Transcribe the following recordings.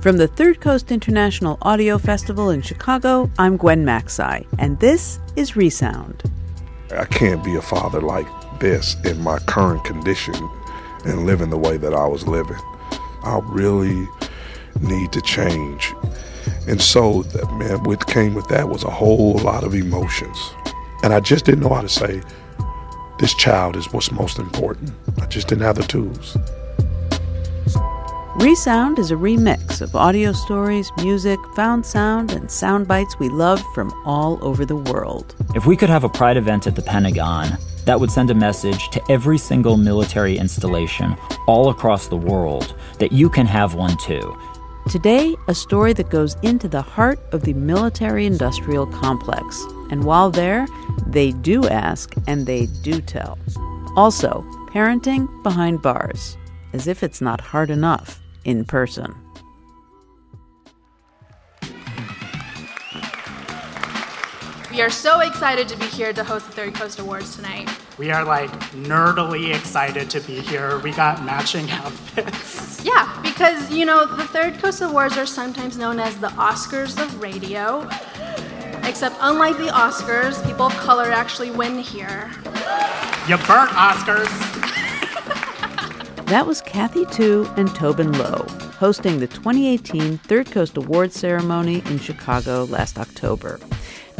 From the Third Coast International Audio Festival in Chicago, I'm Gwen Macsai, and this is Resound. I can't be a father like this in my current condition and living the way that I was living. I really need to change. And so, that, man, what came with that was a whole lot of emotions. And I just didn't know how to say, this child is what's most important. I just didn't have the tools. Resound is a remix of audio stories, music, found sound, and sound bites we love from all over the world. If we could have a pride event at the Pentagon, that would send a message to every single military installation all across the world that you can have one too. Today, a story that goes into the heart of the military industrial complex. And while there, they do ask and they do tell. Also, parenting behind bars, as if it's not hard enough in person. We are so excited to be here to host the Third Coast Awards tonight. We are like nerdily excited to be here. We got matching outfits. Yeah, because you know, the Third Coast Awards are sometimes known as the Oscars of radio. Except, unlike the Oscars, people of color actually win here. You burnt Oscars. That was Kathy Tu and Tobin Low hosting the 2018 Third Coast Awards ceremony in Chicago last October.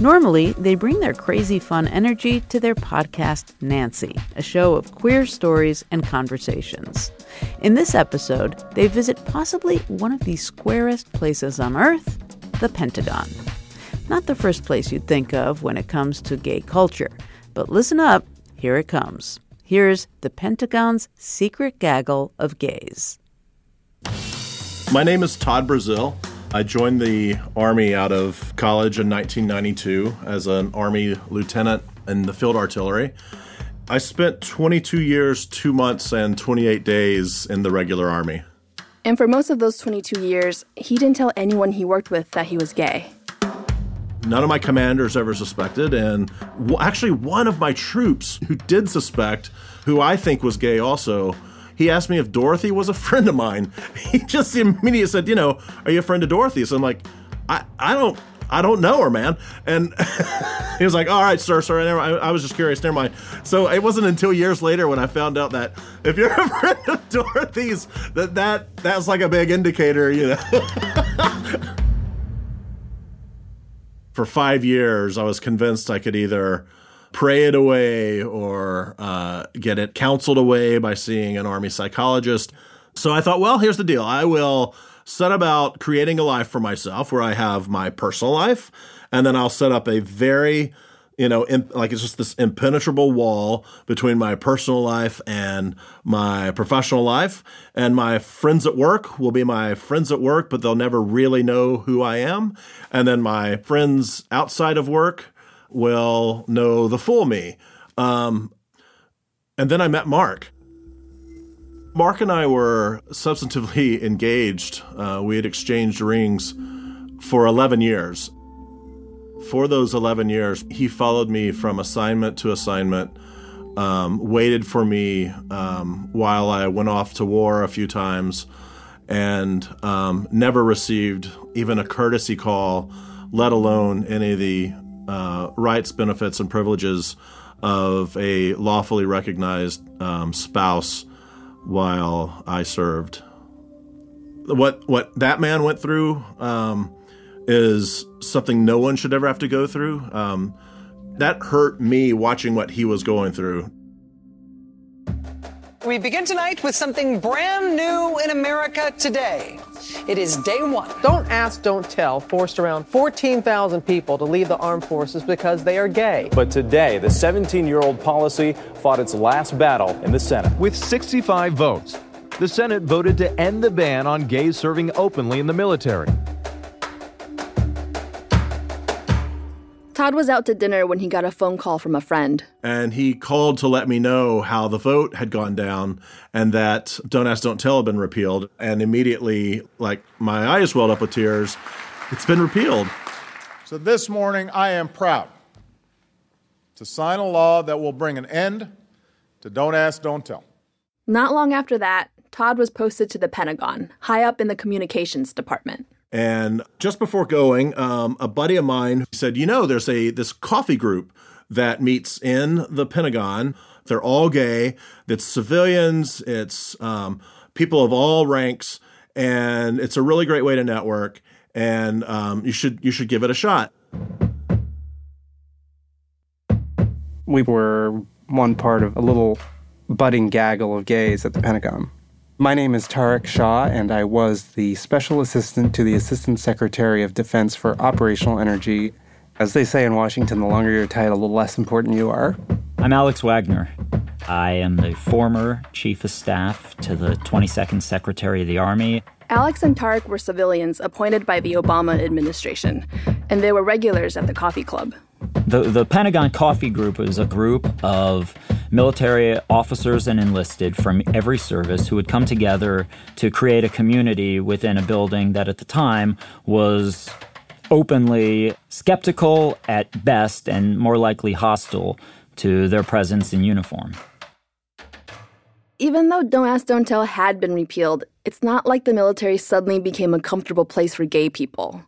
Normally, they bring their crazy fun energy to their podcast, Nancy, a show of queer stories and conversations. In this episode, they visit possibly one of the squarest places on Earth, the Pentagon. Not the first place you'd think of when it comes to gay culture, but listen up, here it comes. Here's the Pentagon's secret gaggle of gays. My name is Todd Breasseale. I joined the Army out of college in 1992 as an Army lieutenant in the field artillery. I spent 22 years, 2 months, and 28 days in the regular Army. And for most of those 22 years, he didn't tell anyone he worked with that he was gay. None of my commanders ever suspected, and w- actually, one of my troops who did suspect, who I think was gay also, he asked me if Dorothy was a friend of mine. He just immediately said, "You know, are you a friend of Dorothy?" So I'm like, "I, I don't, I don't know her, man." And he was like, "All right, sir, sir." I, I was just curious. Never mind. So it wasn't until years later when I found out that if you're a friend of Dorothy's, that that that's like a big indicator, you know. For five years, I was convinced I could either pray it away or uh, get it counseled away by seeing an army psychologist. So I thought, well, here's the deal. I will set about creating a life for myself where I have my personal life, and then I'll set up a very you know, imp- like it's just this impenetrable wall between my personal life and my professional life. And my friends at work will be my friends at work, but they'll never really know who I am. And then my friends outside of work will know the full me. Um, and then I met Mark. Mark and I were substantively engaged. Uh, we had exchanged rings for 11 years. For those 11 years, he followed me from assignment to assignment, um, waited for me um, while I went off to war a few times, and um, never received even a courtesy call, let alone any of the uh, rights, benefits, and privileges of a lawfully recognized um, spouse while I served. What what that man went through um, is something no one should ever have to go through. Um, that hurt me watching what he was going through. We begin tonight with something brand new in America today. It is day one. Don't Ask, Don't Tell forced around 14,000 people to leave the armed forces because they are gay. But today, the 17 year old policy fought its last battle in the Senate. With 65 votes, the Senate voted to end the ban on gays serving openly in the military. Todd was out to dinner when he got a phone call from a friend. And he called to let me know how the vote had gone down and that Don't Ask, Don't Tell had been repealed. And immediately, like, my eyes welled up with tears. It's been repealed. So this morning, I am proud to sign a law that will bring an end to Don't Ask, Don't Tell. Not long after that, Todd was posted to the Pentagon, high up in the communications department. And just before going, um, a buddy of mine said, "You know, there's a this coffee group that meets in the Pentagon. They're all gay. It's civilians. It's um, people of all ranks, and it's a really great way to network. And um, you should you should give it a shot." We were one part of a little budding gaggle of gays at the Pentagon. My name is Tarek Shah, and I was the Special Assistant to the Assistant Secretary of Defense for Operational Energy. As they say in Washington, the longer your title, the less important you are. I'm Alex Wagner. I am the former Chief of Staff to the 22nd Secretary of the Army. Alex and Tarek were civilians appointed by the Obama administration, and they were regulars at the coffee club. The, the Pentagon Coffee Group is a group of military officers and enlisted from every service who would come together to create a community within a building that at the time was openly skeptical at best and more likely hostile to their presence in uniform. Even though Don't Ask, Don't Tell had been repealed, it's not like the military suddenly became a comfortable place for gay people.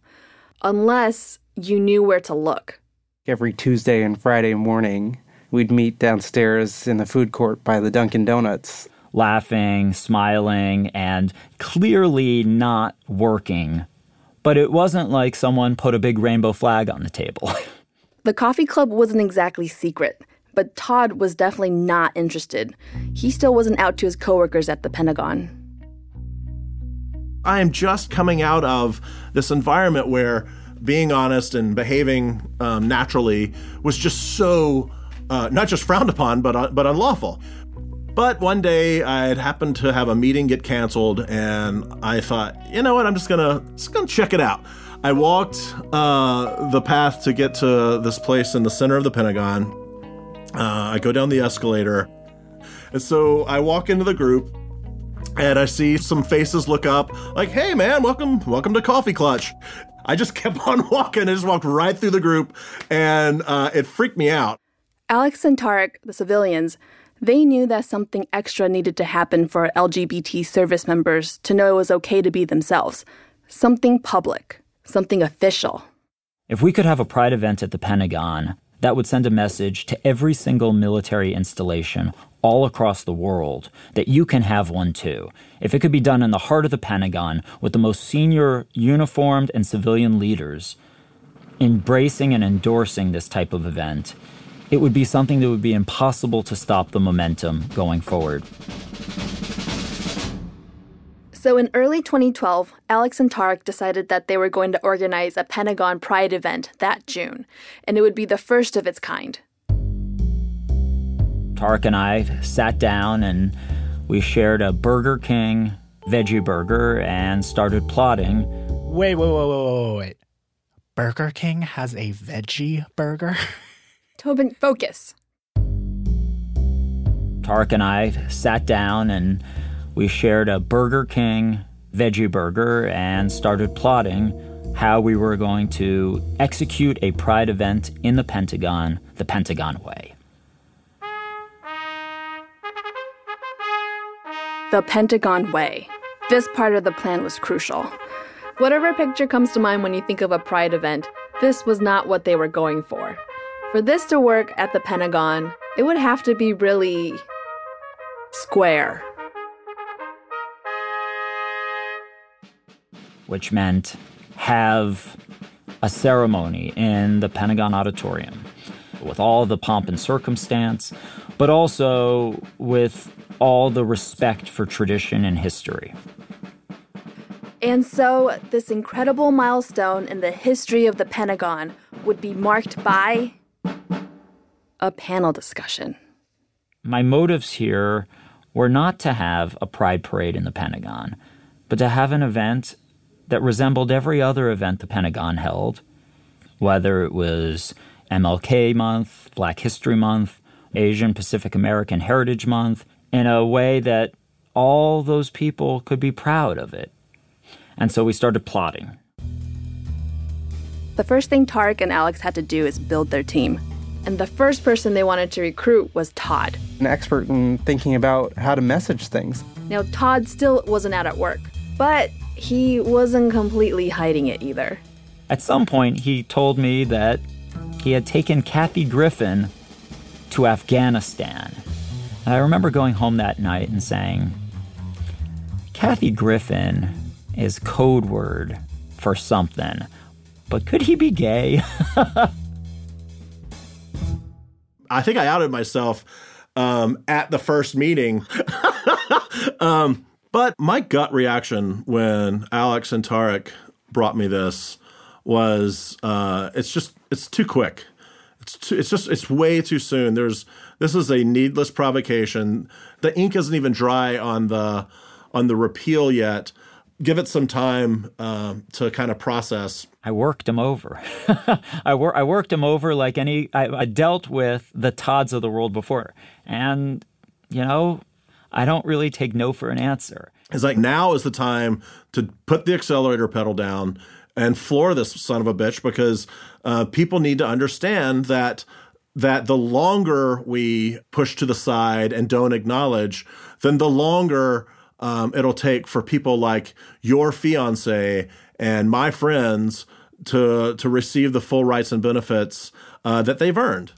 Unless you knew where to look. Every Tuesday and Friday morning, we'd meet downstairs in the food court by the Dunkin' Donuts. Laughing, smiling, and clearly not working. But it wasn't like someone put a big rainbow flag on the table. the coffee club wasn't exactly secret, but Todd was definitely not interested. He still wasn't out to his coworkers at the Pentagon. I am just coming out of this environment where being honest and behaving um, naturally was just so uh, not just frowned upon, but uh, but unlawful. But one day I had happened to have a meeting get canceled, and I thought, you know what, I'm just gonna just gonna check it out. I walked uh, the path to get to this place in the center of the Pentagon. Uh, I go down the escalator, and so I walk into the group, and I see some faces look up, like, "Hey, man, welcome, welcome to Coffee Clutch." I just kept on walking. I just walked right through the group, and uh, it freaked me out. Alex and Tarek, the civilians, they knew that something extra needed to happen for LGBT service members to know it was okay to be themselves. Something public, something official. If we could have a pride event at the Pentagon, that would send a message to every single military installation all across the world that you can have one too. If it could be done in the heart of the Pentagon with the most senior uniformed and civilian leaders embracing and endorsing this type of event, it would be something that would be impossible to stop the momentum going forward. So in early 2012, Alex and Tarek decided that they were going to organize a Pentagon Pride event that June, and it would be the first of its kind. Tarek and I sat down and we shared a Burger King veggie burger and started plotting. Wait, wait, wait, wait, wait, wait. Burger King has a veggie burger? Tobin, focus. Tarek and I sat down and we shared a Burger King veggie burger and started plotting how we were going to execute a pride event in the Pentagon the Pentagon way. The Pentagon way. This part of the plan was crucial. Whatever picture comes to mind when you think of a pride event, this was not what they were going for. For this to work at the Pentagon, it would have to be really square. Which meant have a ceremony in the Pentagon Auditorium with all the pomp and circumstance, but also with all the respect for tradition and history. And so, this incredible milestone in the history of the Pentagon would be marked by a panel discussion. My motives here were not to have a pride parade in the Pentagon, but to have an event that resembled every other event the Pentagon held, whether it was MLK Month, Black History Month, Asian Pacific American Heritage Month, in a way that all those people could be proud of it. And so we started plotting. The first thing Tarek and Alex had to do is build their team. And the first person they wanted to recruit was Todd. An expert in thinking about how to message things. Now, Todd still wasn't out at work, but he wasn't completely hiding it either. At some point, he told me that he had taken Kathy Griffin to Afghanistan. And I remember going home that night and saying, Kathy Griffin is code word for something, but could he be gay? I think I outed myself um, at the first meeting. um, but my gut reaction when Alex and Tarek brought me this was uh, it's just it's too quick. It's too, it's just it's way too soon. There's this is a needless provocation. The ink isn't even dry on the on the repeal yet. Give it some time uh, to kind of process. I worked him over. I, wor- I worked him over like any. I, I dealt with the Todds of the world before, and you know, I don't really take no for an answer. It's like now is the time to put the accelerator pedal down and floor this son of a bitch because uh, people need to understand that that the longer we push to the side and don't acknowledge, then the longer um, it'll take for people like your fiance and my friends to to receive the full rights and benefits uh, that they've earned.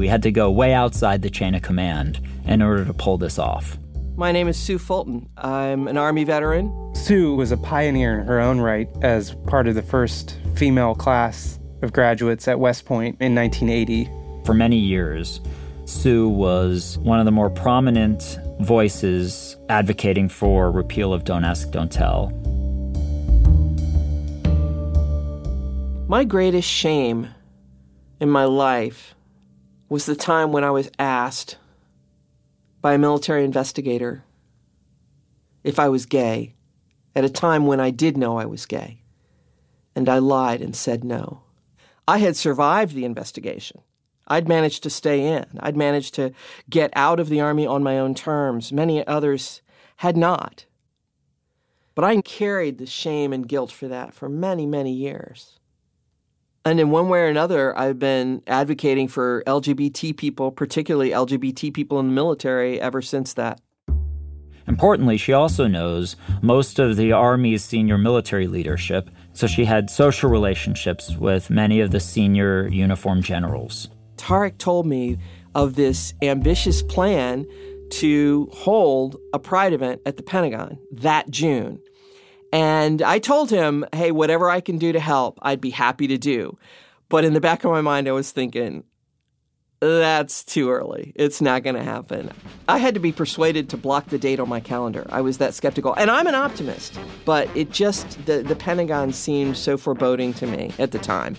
We had to go way outside the chain of command in order to pull this off. My name is Sue Fulton. I'm an Army veteran. Sue was a pioneer in her own right as part of the first female class of graduates at West Point in 1980. For many years, Sue was one of the more prominent voices advocating for repeal of Don't Ask, Don't Tell. My greatest shame in my life was the time when I was asked by a military investigator if I was gay at a time when I did know I was gay. And I lied and said no. I had survived the investigation. I'd managed to stay in. I'd managed to get out of the Army on my own terms. Many others had not. But I carried the shame and guilt for that for many, many years. And in one way or another, I've been advocating for LGBT people, particularly LGBT people in the military, ever since that. Importantly, she also knows most of the Army's senior military leadership, so she had social relationships with many of the senior uniformed generals. Tarek told me of this ambitious plan to hold a pride event at the Pentagon that June. And I told him, hey, whatever I can do to help, I'd be happy to do. But in the back of my mind, I was thinking, that's too early. It's not going to happen. I had to be persuaded to block the date on my calendar. I was that skeptical. And I'm an optimist, but it just, the, the Pentagon seemed so foreboding to me at the time.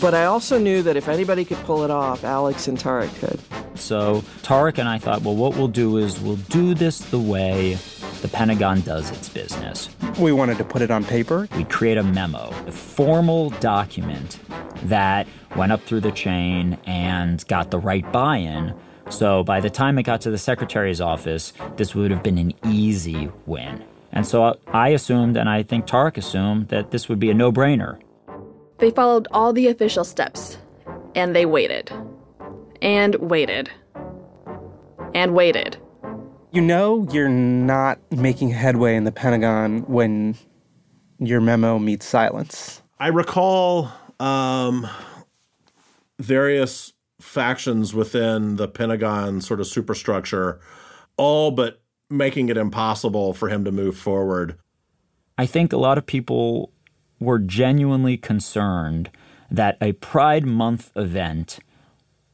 But I also knew that if anybody could pull it off, Alex and Tarek could. So Tarek and I thought, well, what we'll do is we'll do this the way the Pentagon does its business. We wanted to put it on paper. We create a memo, a formal document that went up through the chain and got the right buy in. So by the time it got to the secretary's office, this would have been an easy win. And so I assumed, and I think Tarek assumed, that this would be a no brainer. They followed all the official steps, and they waited. And waited. And waited. You know you're not making headway in the Pentagon when your memo meets silence. I recall um, various factions within the Pentagon sort of superstructure all but making it impossible for him to move forward. I think a lot of people were genuinely concerned that a Pride Month event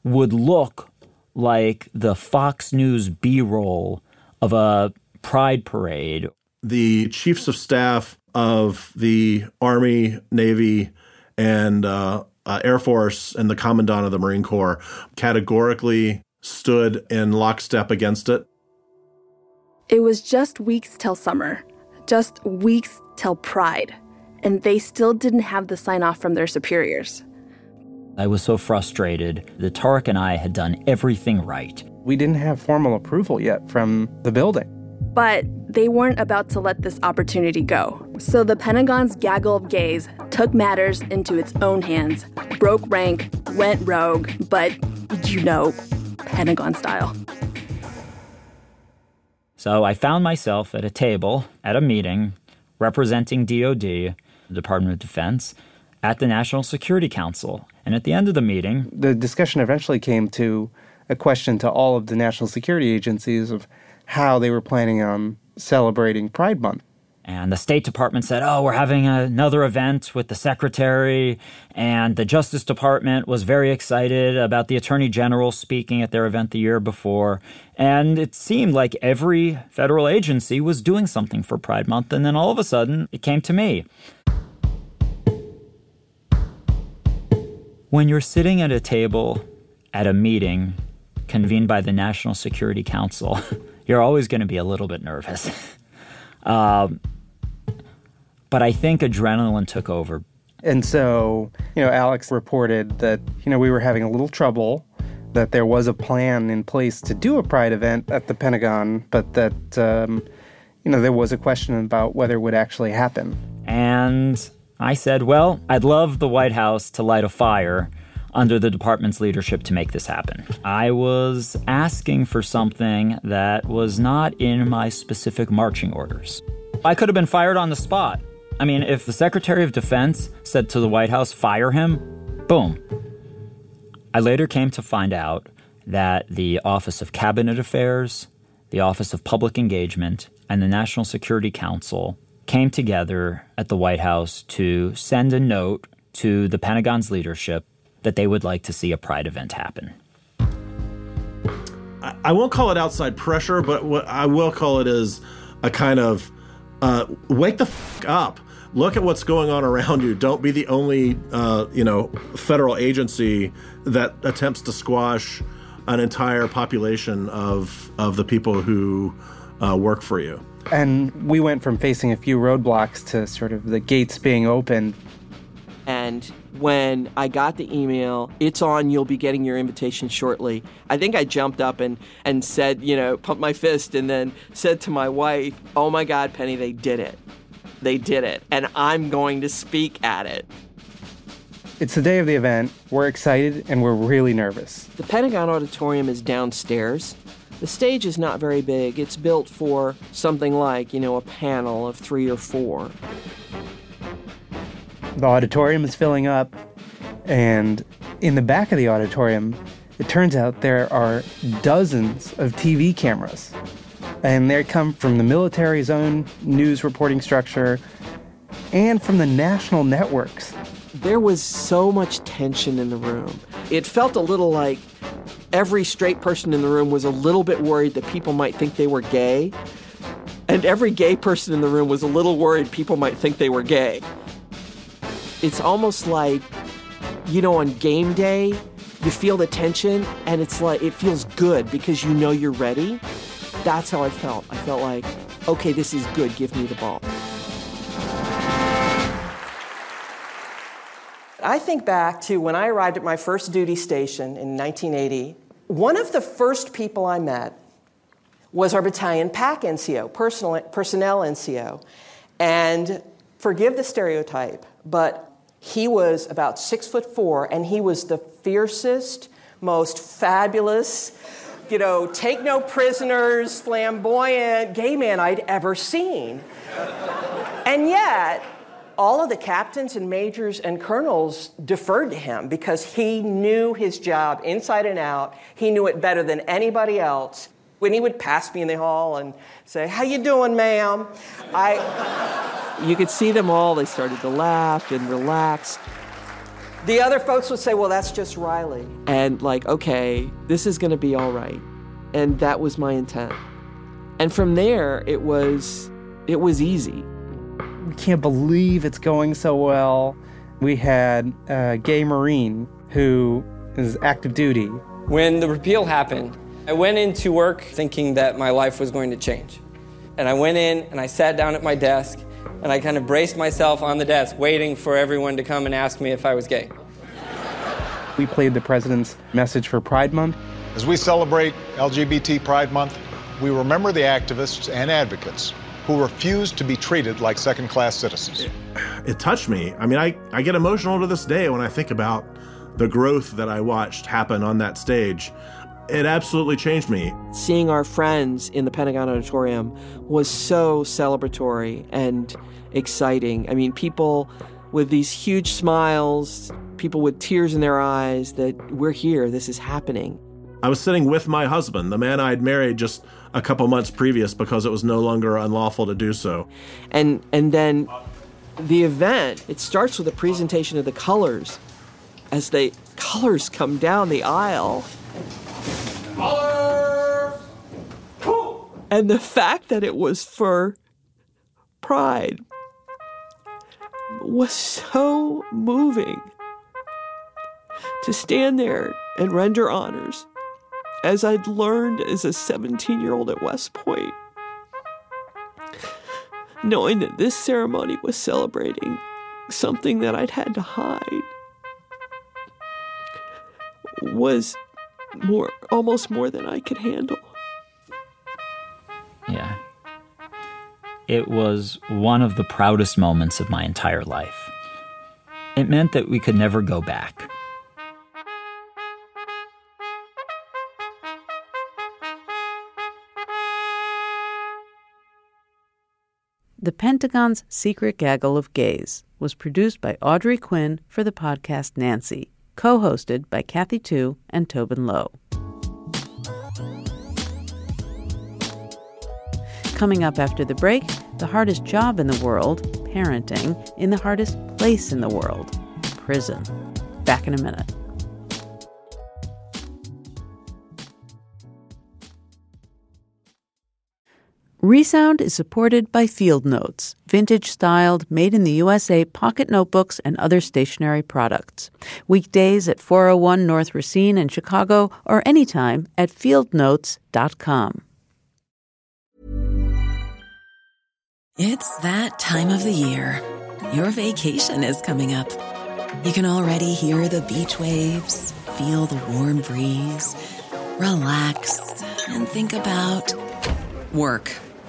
would look like the Fox News B roll of a pride parade. The chiefs of staff of the Army, Navy, and uh, uh, Air Force and the Commandant of the Marine Corps categorically stood in lockstep against it. It was just weeks till summer, just weeks till Pride, and they still didn't have the sign off from their superiors. I was so frustrated that Tarek and I had done everything right. We didn't have formal approval yet from the building. But they weren't about to let this opportunity go. So the Pentagon's gaggle of gays took matters into its own hands, broke rank, went rogue, but you know, Pentagon style. So I found myself at a table at a meeting representing DoD, the Department of Defense, at the National Security Council. And at the end of the meeting, the discussion eventually came to a question to all of the national security agencies of how they were planning on celebrating Pride Month. And the State Department said, Oh, we're having another event with the Secretary. And the Justice Department was very excited about the Attorney General speaking at their event the year before. And it seemed like every federal agency was doing something for Pride Month. And then all of a sudden, it came to me. When you're sitting at a table at a meeting convened by the National Security Council, you're always going to be a little bit nervous. um, but I think adrenaline took over. And so, you know, Alex reported that, you know, we were having a little trouble, that there was a plan in place to do a Pride event at the Pentagon, but that, um, you know, there was a question about whether it would actually happen. And I said, well, I'd love the White House to light a fire under the department's leadership to make this happen. I was asking for something that was not in my specific marching orders. I could have been fired on the spot. I mean, if the Secretary of Defense said to the White House, fire him, boom. I later came to find out that the Office of Cabinet Affairs, the Office of Public Engagement, and the National Security Council came together at the White House to send a note to the Pentagon's leadership that they would like to see a Pride event happen. I won't call it outside pressure, but what I will call it is a kind of uh, wake the f- up. Look at what's going on around you. Don't be the only, uh, you know, federal agency that attempts to squash an entire population of of the people who uh, work for you. And we went from facing a few roadblocks to sort of the gates being open. And when I got the email, it's on, you'll be getting your invitation shortly. I think I jumped up and, and said, you know, pumped my fist and then said to my wife, oh my God, Penny, they did it. They did it. And I'm going to speak at it. It's the day of the event. We're excited and we're really nervous. The Pentagon Auditorium is downstairs. The stage is not very big. It's built for something like, you know, a panel of three or four. The auditorium is filling up, and in the back of the auditorium, it turns out there are dozens of TV cameras. And they come from the military's own news reporting structure and from the national networks. There was so much tension in the room. It felt a little like every straight person in the room was a little bit worried that people might think they were gay. And every gay person in the room was a little worried people might think they were gay. It's almost like, you know, on game day, you feel the tension and it's like, it feels good because you know you're ready. That's how I felt. I felt like, okay, this is good, give me the ball. I think back to when I arrived at my first duty station in 1980 one of the first people I met was our battalion PAC NCO, personal, personnel NCO. And forgive the stereotype, but he was about six foot four, and he was the fiercest, most fabulous, you know, take no prisoners, flamboyant gay man I'd ever seen. and yet, all of the captains and majors and colonels deferred to him because he knew his job inside and out. He knew it better than anybody else. When he would pass me in the hall and say, "How you doing, ma'am?" I you could see them all they started to laugh and relax. The other folks would say, "Well, that's just Riley." And like, "Okay, this is going to be all right." And that was my intent. And from there, it was it was easy. We can't believe it's going so well. We had a gay Marine who is active duty. When the repeal happened, I went into work thinking that my life was going to change. And I went in and I sat down at my desk and I kind of braced myself on the desk, waiting for everyone to come and ask me if I was gay. We played the president's message for Pride Month. As we celebrate LGBT Pride Month, we remember the activists and advocates who refused to be treated like second class citizens. It touched me. I mean, I, I get emotional to this day when I think about the growth that I watched happen on that stage. It absolutely changed me. Seeing our friends in the Pentagon Auditorium was so celebratory and exciting. I mean, people with these huge smiles, people with tears in their eyes that we're here, this is happening. I was sitting with my husband, the man I'd married just a couple months previous because it was no longer unlawful to do so. And and then the event, it starts with a presentation of the colors as the colors come down the aisle. And the fact that it was for pride was so moving to stand there and render honors as I'd learned as a 17 year old at West Point. Knowing that this ceremony was celebrating something that I'd had to hide was more almost more than I could handle. Yeah. It was one of the proudest moments of my entire life. It meant that we could never go back. The Pentagon's Secret Gaggle of Gays was produced by Audrey Quinn for the podcast Nancy, co hosted by Kathy Tu and Tobin Low. Coming up after the break, the hardest job in the world, parenting, in the hardest place in the world, prison. Back in a minute. Resound is supported by Field Notes, vintage styled, made in the USA pocket notebooks and other stationery products. Weekdays at 401 North Racine in Chicago or anytime at fieldnotes.com. It's that time of the year. Your vacation is coming up. You can already hear the beach waves, feel the warm breeze, relax, and think about work.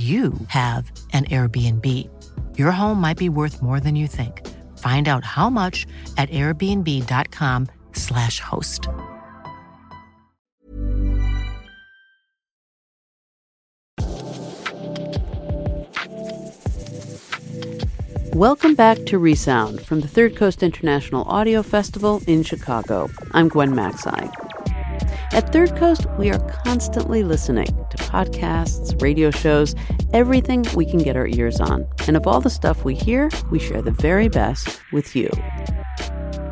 you have an Airbnb. Your home might be worth more than you think. Find out how much at airbnb.com/slash host. Welcome back to Resound from the Third Coast International Audio Festival in Chicago. I'm Gwen Macsai. At Third Coast, we are constantly listening to podcasts, radio shows, everything we can get our ears on. And of all the stuff we hear, we share the very best with you.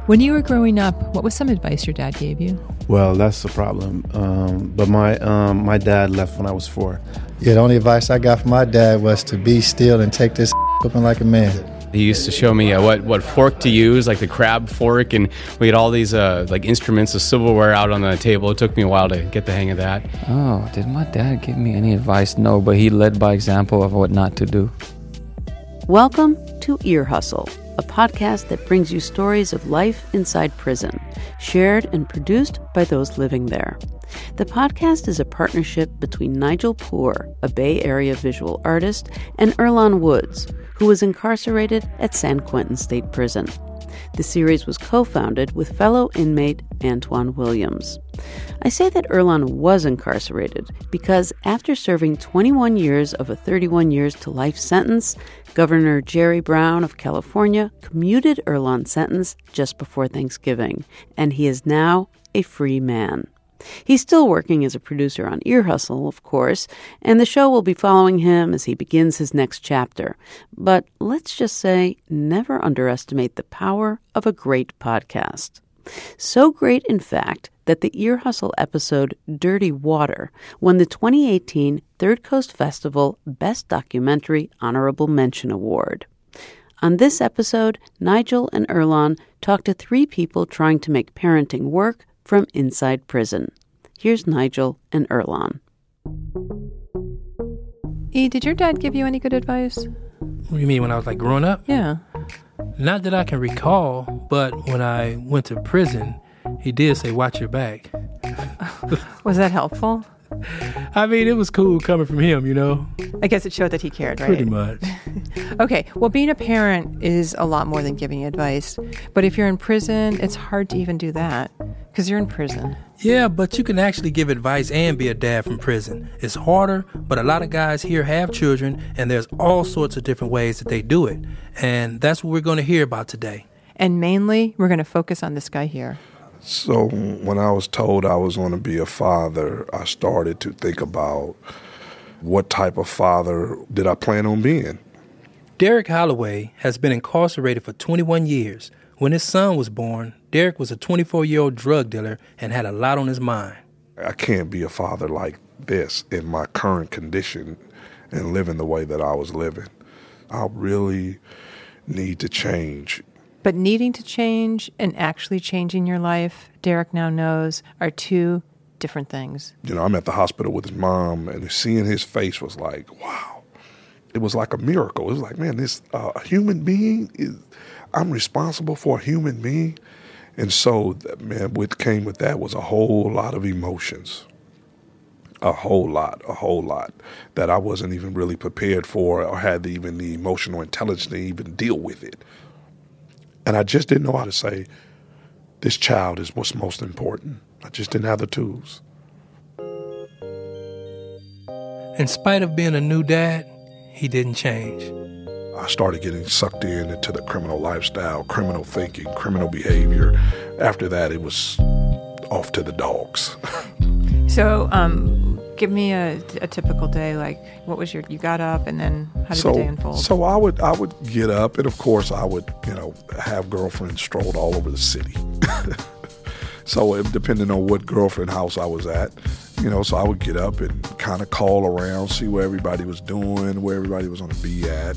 When you were growing up, what was some advice your dad gave you? Well, that's the problem. Um, but my um, my dad left when I was four. Yeah, the only advice I got from my dad was to be still and take this whooping like a man. He used to show me uh, what, what fork to use, like the crab fork, and we had all these uh, like instruments of silverware out on the table. It took me a while to get the hang of that. Oh, did my dad give me any advice? No, but he led by example of what not to do. Welcome to Ear Hustle, a podcast that brings you stories of life inside prison, shared and produced by those living there. The podcast is a partnership between Nigel Poor, a Bay Area visual artist, and Earlonne Woods, who was incarcerated at San Quentin State Prison. The series was co founded with fellow inmate Antwan Williams. I say that Earlonne was incarcerated because after serving 21 years of a 31 years to life sentence, Governor Jerry Brown of California commuted Earlonne's sentence just before Thanksgiving, and he is now a free man. He's still working as a producer on Ear Hustle, of course, and the show will be following him as he begins his next chapter. But let's just say never underestimate the power of a great podcast. So great, in fact, that the Ear Hustle episode Dirty Water won the 2018 Third Coast Festival Best Documentary Honorable Mention Award. On this episode, Nigel and Earlonne talk to three people trying to make parenting work from inside prison. Here's Nigel and Earlonne. E, did your dad give you any good advice? What do you mean when I was like growing up? Yeah. Not that I can recall, but when I went to prison, he did say, watch your back. Was that helpful? I mean, it was cool coming from him, you know? I guess it showed that he cared, right? Pretty much. okay, well, being a parent is a lot more than giving advice. But if you're in prison, it's hard to even do that because you're in prison. Yeah, but you can actually give advice and be a dad from prison. It's harder, but a lot of guys here have children, and there's all sorts of different ways that they do it. And that's what we're going to hear about today. And mainly, we're going to focus on this guy here. So when I was told I was going to be a father, I started to think about what type of father did I plan on being. Derek Holloway has been incarcerated for 21 years. When his son was born, Derek was a 24 year old drug dealer and had a lot on his mind. I can't be a father like this in my current condition and living the way that I was living. I really need to change. But needing to change and actually changing your life, Derek now knows, are two different things. You know, I'm at the hospital with his mom, and seeing his face was like, wow. It was like a miracle. It was like, man, this uh, a human being is. I'm responsible for a human being, and so man, what came with that was a whole lot of emotions. A whole lot, a whole lot that I wasn't even really prepared for, or had even the emotional intelligence to even deal with it. And I just didn't know how to say, this child is what's most important. I just didn't have the tools. In spite of being a new dad, he didn't change. I started getting sucked in into the criminal lifestyle, criminal thinking, criminal behavior. After that, it was off to the dogs. so, um, give me a, a, typical day. Like, what was your? You got up, and then how did so, the day unfold? So I would I would get up, and of course I would you know have girlfriends strolled all over the city. so depending on what girlfriend house I was at, you know, so I would get up and kind of call around, see where everybody was doing, where everybody was going to be at.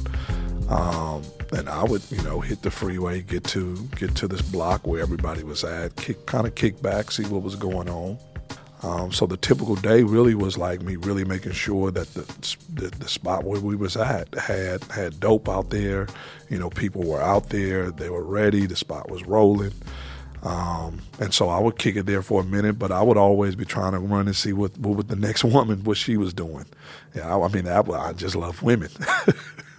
Um, and I would, you know, hit the freeway, get to get to this block where everybody was at, kick, kind of kick back, see what was going on. Um, so the typical day really was like me really making sure that the, the, the spot where we was at had had dope out there. You know, people were out there, they were ready, the spot was rolling. Um, and so I would kick it there for a minute, but I would always be trying to run and see what what the next woman what she was doing. Yeah, I, I mean, I, I just love women.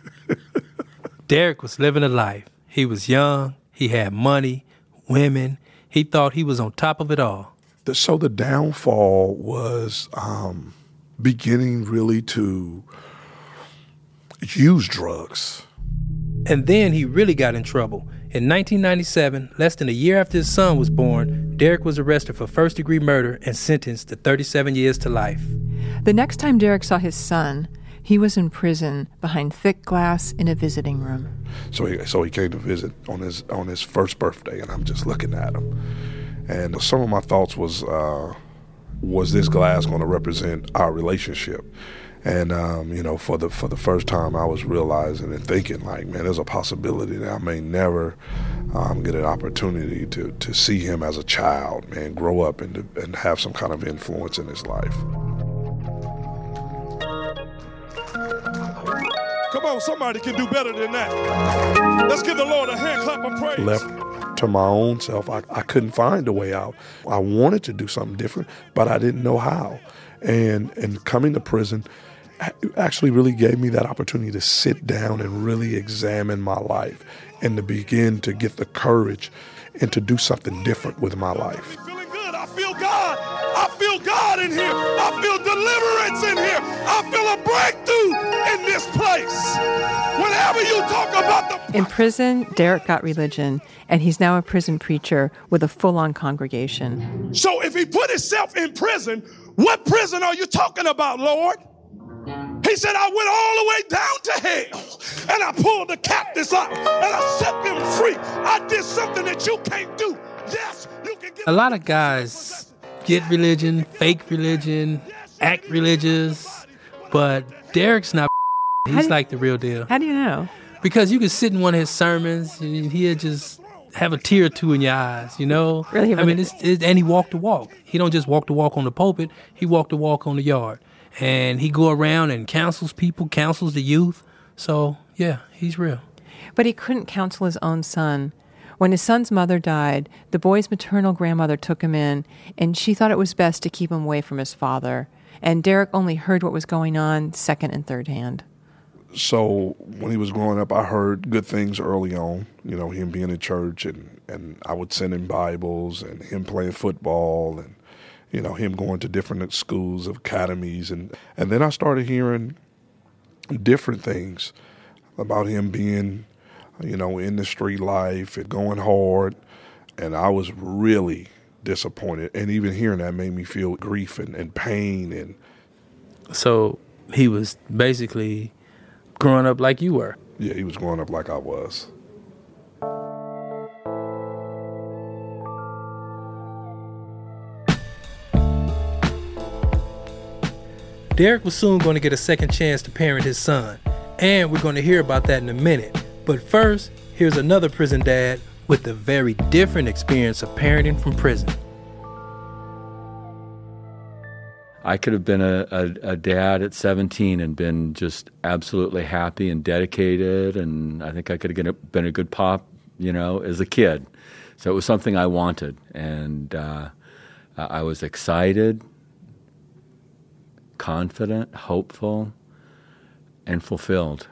Derek was living a life. He was young, he had money, women. He thought he was on top of it all. So the downfall was um, beginning really to use drugs. And then he really got in trouble. In 1997, less than a year after his son was born, Derek was arrested for first degree murder and sentenced to 37 years to life. The next time Derek saw his son, he was in prison behind thick glass in a visiting room. So he, so he came to visit on his on his first birthday, and I'm just looking at him. And some of my thoughts was, uh, was this glass going to represent our relationship? And um, you know, for the for the first time, I was realizing and thinking like, man, there's a possibility that I may never um, get an opportunity to to see him as a child, man, grow up and to, and have some kind of influence in his life. Come on, somebody can do better than that. Let's give the Lord a hand clap of praise. Left to my own self, I, I couldn't find a way out. I wanted to do something different, but I didn't know how. And and coming to prison actually really gave me that opportunity to sit down and really examine my life and to begin to get the courage and to do something different with my life. I feel God. I feel God in here. I feel deliverance in here. I feel a breakthrough in this place. Whenever you talk about the In prison, Derek got religion, and he's now a prison preacher with a full on congregation. So if he put himself in prison, what prison are you talking about, Lord? He said, I went all the way down to hell and I pulled the captives out and I set them free. I did something that you can't do. Yes, you can get A lot of guys get religion, fake religion, act religious, but Derek's not. He's do- like the real deal. How do you know? Because you could sit in one of his sermons and he'd just have a tear or two in your eyes, you know? Really? I mean, it's, it, and he walked the walk. He don't just walk the walk on the pulpit, he walked the walk on the yard. And he go around and counsels people, counsels the youth. So, yeah, he's real. But he couldn't counsel his own son. When his son's mother died, the boy's maternal grandmother took him in, and she thought it was best to keep him away from his father. And Derek only heard what was going on second and third hand. So when he was growing up, I heard good things early on. You know, him being in church, and and I would send him Bibles, and him playing football, and you know, him going to different schools, academies, and and then I started hearing different things about him being, you know, in the street life and going hard, and I was really disappointed. And even hearing that made me feel grief and, and pain and So he was basically growing up like you were. yeah, he was growing up like I was. Derek was soon going to get a second chance to parent his son, and we're going to hear about that in a minute. But first, here's another prison dad with a very different experience of parenting from prison. I could have been a, a, a dad at 17 and been just absolutely happy and dedicated, and I think I could have been a, good pop, you know, as a kid. So it was something I wanted, and uh, I was excited, confident, hopeful, and fulfilled.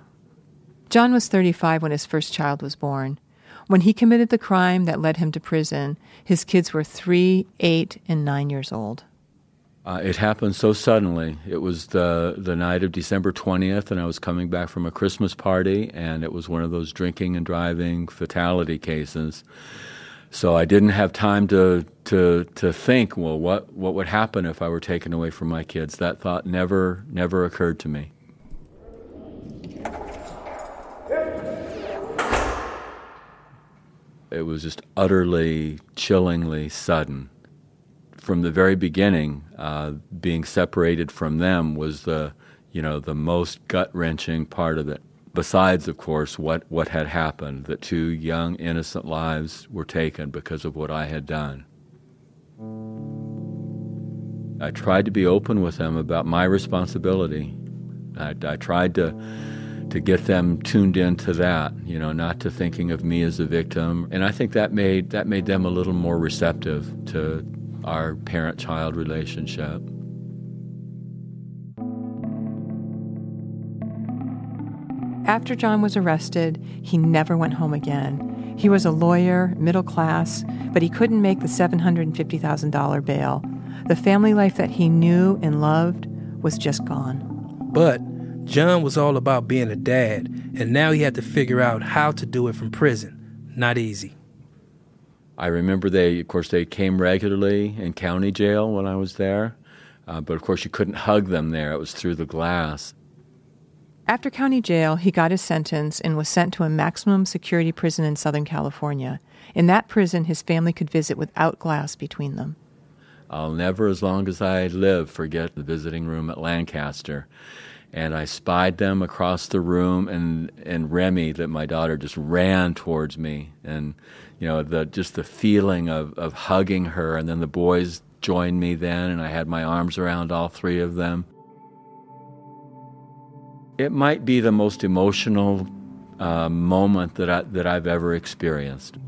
John was 35 when his first child was born. When he committed the crime that led him to prison, his kids were three, eight, and nine years old. Uh, it happened so suddenly. It was the the night of December twentieth, and I was coming back from a Christmas party, and it was one of those drinking and driving fatality cases. So I didn't have time to to to think. Well, what what would happen if I were taken away from my kids? That thought never never occurred to me. It was just utterly, chillingly sudden from the very beginning, uh, being separated from them was the, you know, the most gut wrenching part of it. Besides, of course, what, what had happened, that two young, innocent lives were taken because of what I had done. I tried to be open with them about my responsibility. I, I tried to to get them tuned into that, you know, not to thinking of me as a victim. And I think that made that made them a little more receptive to our parent-child relationship. After John was arrested, he never went home again. He was a lawyer, middle class, but he couldn't make the $750,000 bail. The family life that he knew and loved was just gone. But John was all about being a dad, and now he had to figure out how to do it from prison. Not easy. I remember they, of course, they came regularly in county jail when I was there, uh, but of course you couldn't hug them there. It was through the glass. After county jail, he got his sentence and was sent to a maximum security prison in Southern California. In that prison, his family could visit without glass between them. I'll never, as long as I live, forget the visiting room at Lancaster. And I spied them across the room, and, and Remy, that my daughter, just ran towards me. And, you know, the, just the feeling of, of hugging her. And then the boys joined me then, and I had my arms around all three of them. It might be the most emotional uh, moment that, I, that I've ever experienced.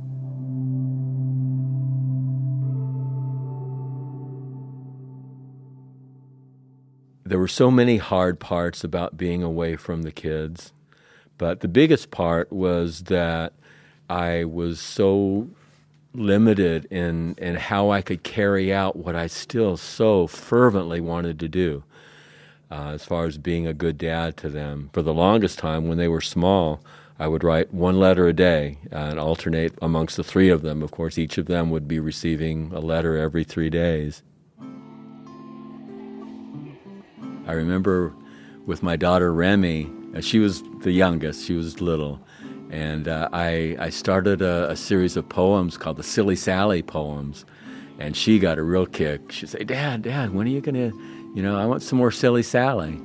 There were so many hard parts about being away from the kids, but the biggest part was that I was so limited in, in how I could carry out what I still so fervently wanted to do. Uh, as far as being a good dad to them. For the longest time, when they were small, I would write one letter a day and alternate amongst the three of them. Of course, each of them would be receiving a letter every three days. I remember with my daughter Remy, uh, she was the youngest, she was little, and uh, I, I started a, a, series of poems called the Silly Sally poems, and she got a real kick. She'd say, Dad, Dad, when are you going to, you know, I want some more Silly Sally.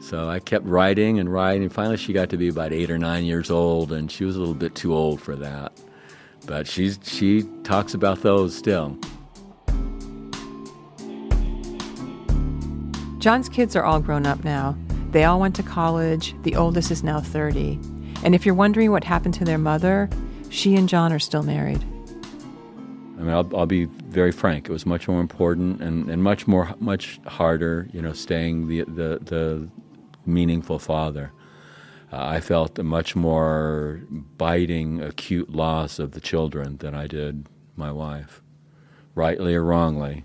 So I kept writing and writing, and finally she got to be about eight or nine years old, and she was a little bit too old for that. But she's, she talks about those still. John's kids are all grown up now. They all went to college. The oldest is now 30. And if you're wondering what happened to their mother, she and John are still married. I mean, I'll, I'll be very frank. It was much more important and, and much more, much harder, you know, staying the, the, the meaningful father. Uh, I felt a much more biting, acute loss of the children than I did my wife, rightly or wrongly.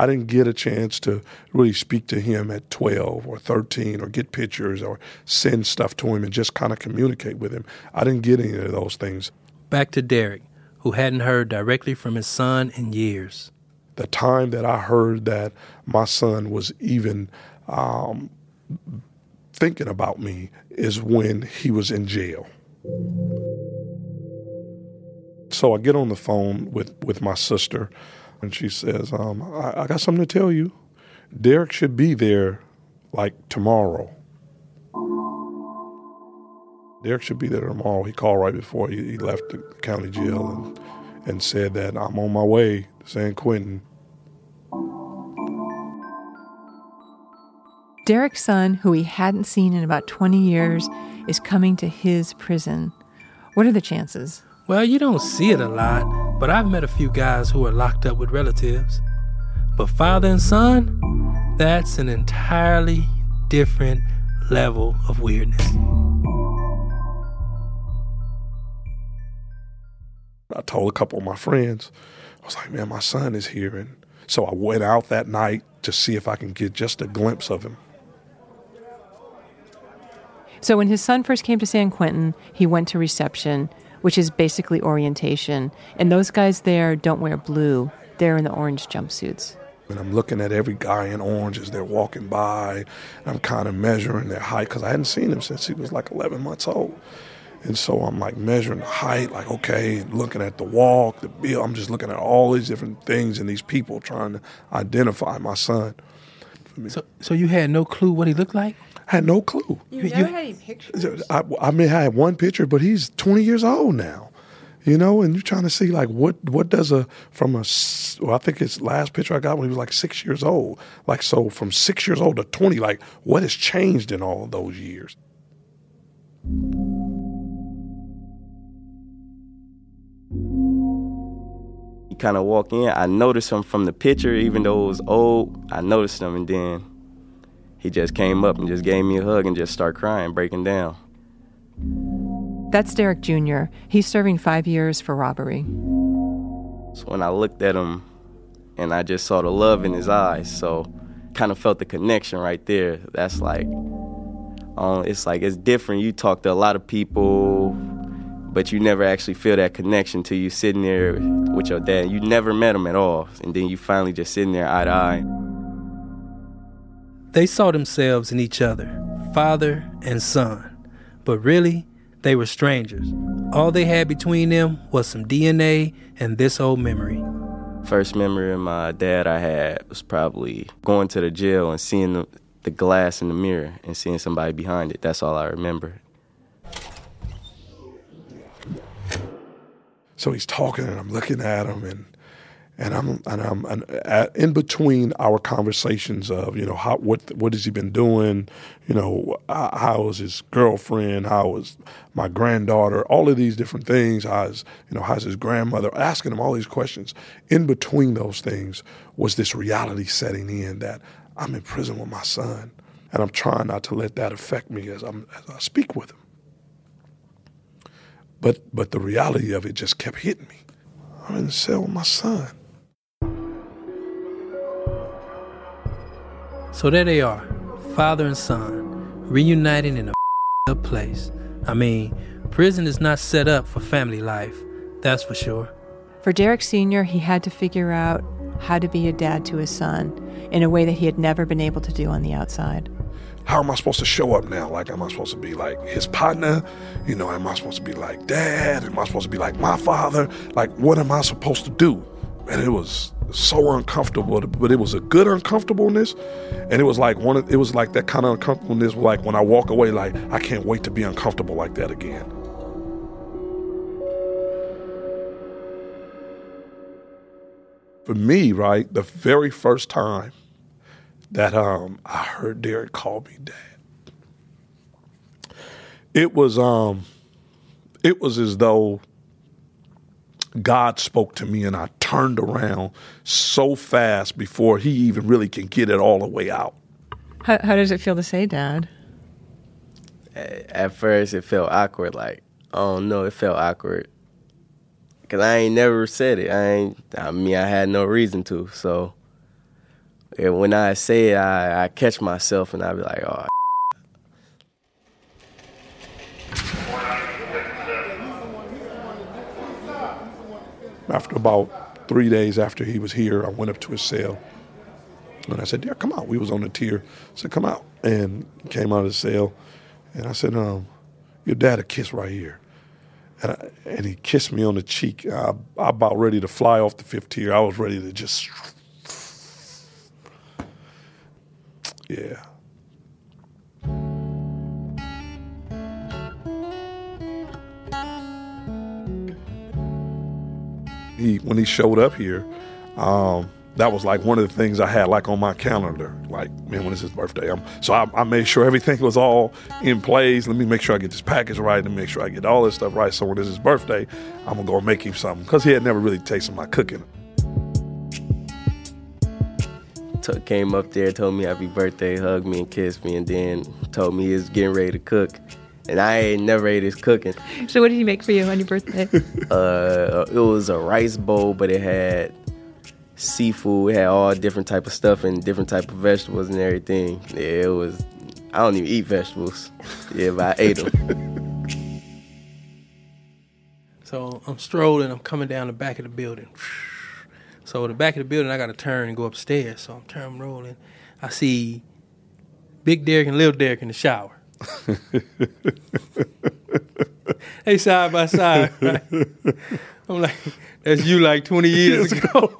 I didn't get a chance to really speak to him at 12 or 13 or get pictures or send stuff to him and just kind of communicate with him. I didn't get any of those things. Back to Derek, who hadn't heard directly from his son in years. The time that I heard that my son was even um, thinking about me is when he was in jail. So I get on the phone with, with my sister and she says, um, I, I got something to tell you. Derek should be there like tomorrow. Derek should be there tomorrow. He called right before he, he left the county jail and, and said that I'm on my way to San Quentin. Derek's son, who he hadn't seen in about 20 years, is coming to his prison. What are the chances? Well, you don't see it a lot, but I've met a few guys who are locked up with relatives. But father and son, that's an entirely different level of weirdness. I told a couple of my friends, I was like, man, my son is here. And so I went out that night to see if I can get just a glimpse of him. So when his son first came to San Quentin, he went to reception which is basically orientation. And those guys there don't wear blue, they're in the orange jumpsuits. And I'm looking at every guy in orange as they're walking by. I'm kind of measuring their height because I hadn't seen him since he was like 11 months old. And so I'm like measuring the height, like, okay, looking at the walk, the bill. I'm just looking at all these different things and these people trying to identify my son. So, so you had no clue what he looked like? Had no clue. You, you never had any pictures. I, I mean, I had one picture, but he's 20 years old now. You know, and you're trying to see like what what does a from a well, I think his last picture I got when he was like six years old. Like so, from six years old to 20, like what has changed in all of those years? You kind of walk in. I noticed him from the picture, even though it was old. I noticed him, and then he just came up and just gave me a hug and just started crying, breaking down. That's Derek Jr. He's serving five years for robbery. So when I looked at him and I just saw the love in his eyes, so kind of felt the connection right there. That's like, um, it's like it's different. You talk to a lot of people, but you never actually feel that connection till you sitting there with your dad. You never met him at all, and then you finally just sitting there eye to eye. They saw themselves in each other, father and son. But really, They were strangers. All they had between them was some DNA and this old memory. First memory of my dad I had was probably going to the jail and seeing the, the glass in the mirror and seeing somebody behind it. That's all I remember. So he's talking, and I'm looking at him, and and I'm and I'm and at, in between our conversations of you know how what what has he been doing, you know how was his girlfriend, how is my granddaughter, all of these different things. How's you know how's his grandmother? Asking him all these questions. In between those things was this reality setting in that I'm in prison with my son, and I'm trying not to let that affect me as I'm as I speak with him. But but the reality of it just kept hitting me. I'm in the cell with my son. So there they are, father and son, reunited in a up place. I mean, prison is not set up for family life, that's for sure. For Derek Sr., he had to figure out how to be a dad to his son in a way that he had never been able to do on the outside how am I supposed to show up now? Like, am I supposed to be like his partner? You know, am I supposed to be like dad? Am I supposed to be like my father? Like, what am I supposed to do? And it was so uncomfortable, but it was a good uncomfortableness. And it was like one of, it was like that kind of uncomfortableness, like when I walk away, like, I can't wait to be uncomfortable like that again. For me, right, the very first time that um, I heard Derek call me dad. It was um, it was as though God spoke to me and I turned around so fast before he even really can get it all the way out. How, how does it feel to say dad? At first, it felt awkward. Like, oh don't it felt awkward. Cause I ain't never said it. I ain't. I mean, I had no reason to. So and when I say it, I, I catch myself and I be like, oh. After about three days after he was here, I went up to his cell and I said, "Yeah, come out." We was on the tier. I said, "Come out," and came out of the cell, and I said, "Um, your dad a kiss right here." And, I, and he kissed me on the cheek. I, I about ready to fly off the fifth tier. I was ready to just Yeah. He when he showed up here, um, that was like one of the things I had like on my calendar. Like, man, when is his birthday? I'm, so I, I, made sure everything was all in place. Let me make sure I get this package right and make sure I get all this stuff right. So when it's his birthday, I'm gonna go make him something because he had never really tasted my cooking. came up there, told me happy birthday, hugged me and kissed me, and then told me he was getting ready to cook. And I ain't never ate his cooking. So what did he make for you on your birthday? uh, it was a rice bowl, but it had seafood. It had all different type of stuff and different type of vegetables and everything. Yeah, it was. I don't even eat vegetables. Yeah, but I ate them. so I'm strolling. I'm coming down the back of the building. So the back of the building, I got to turn and go upstairs. So I'm turning, rolling. I see Big Derek and Little Derek in the shower. They side by side. Right? I'm like, that's you like 20 years ago.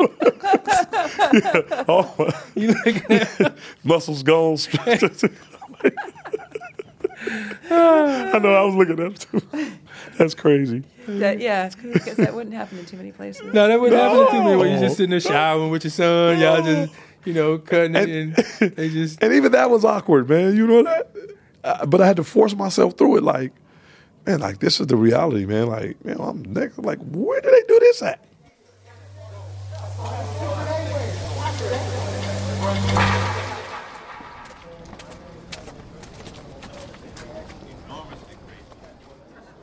yeah. oh. you looking at muscles gone. I know. I was looking at too. That's crazy. That, yeah, because that wouldn't happen in too many places. No, that wouldn't no. happen in too many. Where you just sitting there showering with your son, no. y'all just you know cutting and, it, and they just. And even that was awkward, man. You know that. Uh, but I had to force myself through it. Like, man, like this is the reality, man. Like, man, I'm next. Like, where do they do this at?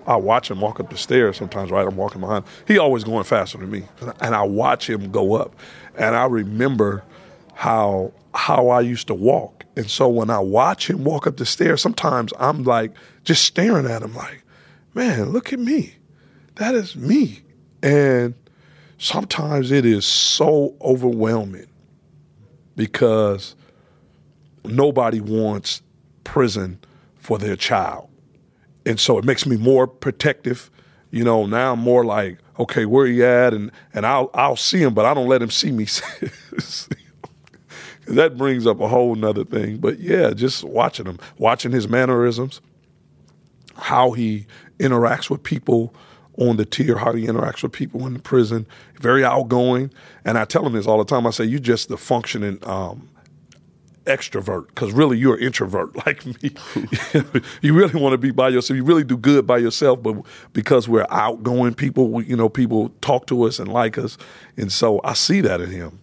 I watch him walk up the stairs sometimes, right? I'm walking behind. He always going faster than me. And I watch him go up. And I remember how how I used to walk. And so when I watch him walk up the stairs, sometimes I'm like just staring at him like, man, look at me. That is me. And sometimes it is so overwhelming because nobody wants prison for their child and so it makes me more protective. You know, now I'm more like, okay, where he at, and and I'll I'll see him, but I don't let him see me. that brings up a whole nother thing. But yeah, just watching him, watching his mannerisms, how he interacts with people on the tier, how he interacts with people in the prison, very outgoing. And I tell him this all the time. I say, you're just the functioning um, extrovert because really you're an introvert like me. you really want to be by yourself. You really do good by yourself, but because we're outgoing people, we, you know, people talk to us and like us. And so I see that in him.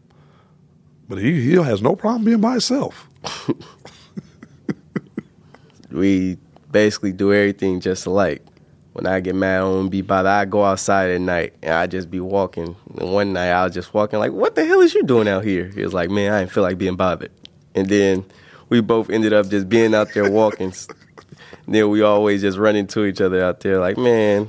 But he, he has no problem being by himself. we basically do everything just alike. When I get mad, I don't be bothered. I go outside at night and I just be walking. And one night I was just walking like, "What the hell is you doing out here?" He was like, "Man, I didn't feel like being bothered." And then we both ended up just being out there walking. then we always just run into each other out there, like, "Man,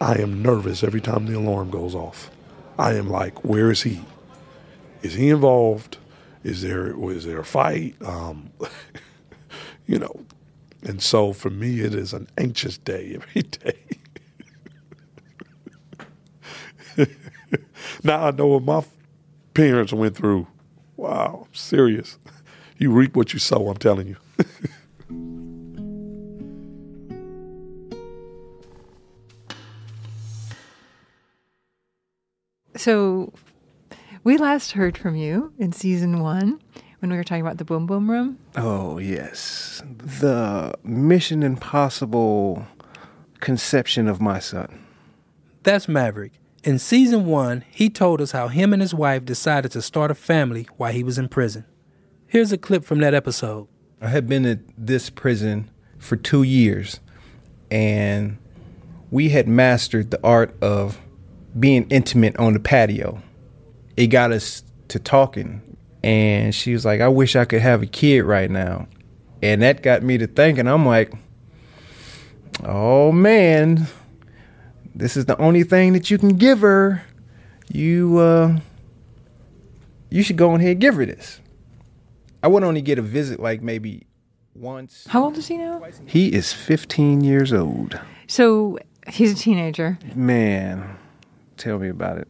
I am nervous every time the alarm goes off. I am like, where is he? Is he involved? Is there is there a fight? Um, you know, and so for me, it is an anxious day every day. now I know what my parents went through. Wow, I'm serious. You reap what you sow. I'm telling you. So, we last heard from you in season one when we were talking about the Boom Boom Room. Oh, yes. The Mission Impossible conception of my son. That's Maverick. In season one, he told us how him and his wife decided to start a family while he was in prison. Here's a clip from that episode. I had been at this prison for two years, and we had mastered the art of being intimate on the patio. It got us to talking, and she was like, I wish I could have a kid right now. And that got me to thinking, I'm like, oh man, this is the only thing that you can give her. You uh you should go in here and give her this. I would only get a visit like maybe once. How old is he now? He is 15 years old. So he's a teenager. Man, tell me about it.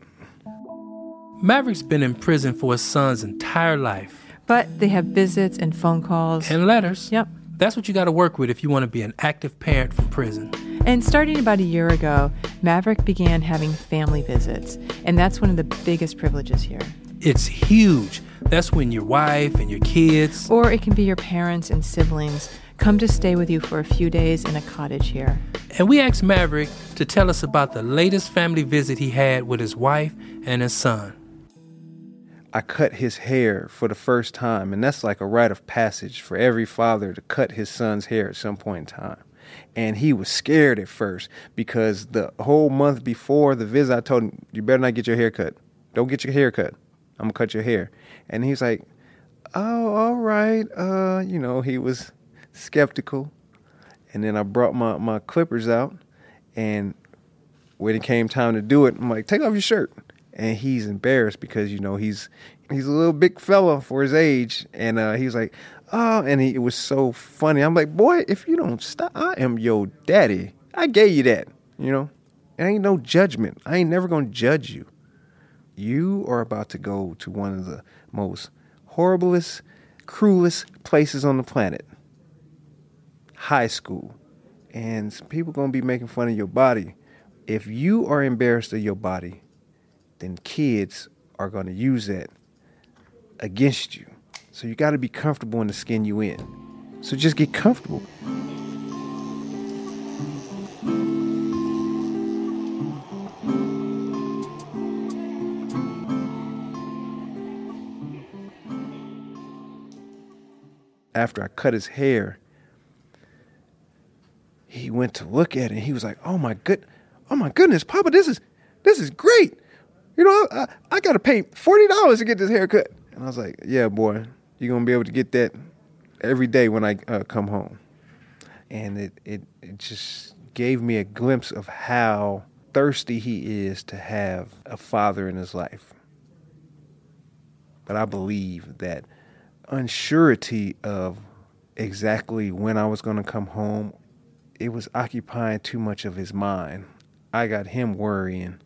Maverick's been in prison for his son's entire life. But they have visits and phone calls. And letters. Yep. That's what you got to work with if you want to be an active parent from prison. And starting about a year ago, Maverick began having family visits. And that's one of the biggest privileges here. It's huge. That's when your wife and your kids. Or it can be your parents and siblings come to stay with you for a few days in a cottage here. And we asked Maverick to tell us about the latest family visit he had with his wife and his son. I cut his hair for the first time, and that's like a rite of passage for every father to cut his son's hair at some point in time. And he was scared at first because the whole month before the visit, I told him, You better not get your hair cut. Don't get your hair cut. I'm gonna cut your hair. And he's like, Oh, all right. Uh, you know, he was skeptical. And then I brought my, my clippers out, and when it came time to do it, I'm like, Take off your shirt and he's embarrassed because you know he's he's a little big fella for his age, and uh, like, "Oh," and he, it was so funny. I'm like, "Boy, if you don't stop, I am your daddy. I gave you that, you know. It ain't no judgment. I ain't never gonna judge you. You are about to go to one of the most horriblest, cruelest places on the planet. High school, and people gonna be making fun of your body. If you are embarrassed of your body." then kids are going to use that against you. So you got to be comfortable in the skin you in. So just get comfortable. After I cut his hair, he went to look at it and he was like, "Oh my good, oh my goodness, Papa, this is this is great." you know, I, I got to pay forty dollars to get this haircut. And I was like, yeah, boy, you're gonna be able to get that every day when I uh, come home. And it, it it just gave me a glimpse of how thirsty he is to have a father in his life. But I believe that unsurety of exactly when I was going to come home, it was occupying too much of his mind. I got him worrying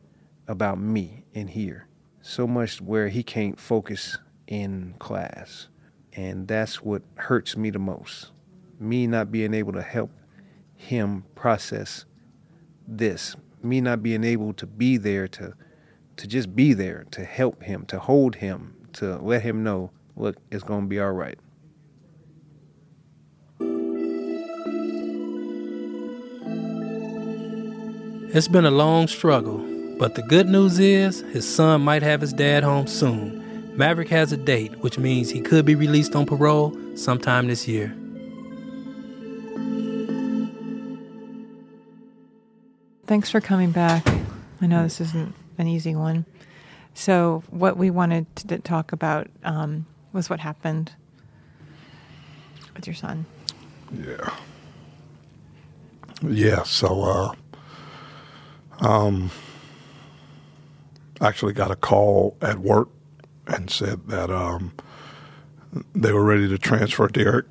about me in here so much where he can't focus in class. And that's what hurts me the most. Me not being able to help him process this, me not being able to be there to to just be there, to help him, to hold him, to let him know, look, it's going to be all right. It's been a long struggle, but the good news is his son might have his dad home soon. Maverick has a date, which means he could be released on parole sometime this year. Thanks for coming back. I know this isn't an easy one. So, what we wanted to talk about um, was what happened with your son. Yeah. Yeah. So, uh, um, actually got a call at work and said that um, they were ready to transfer Derek,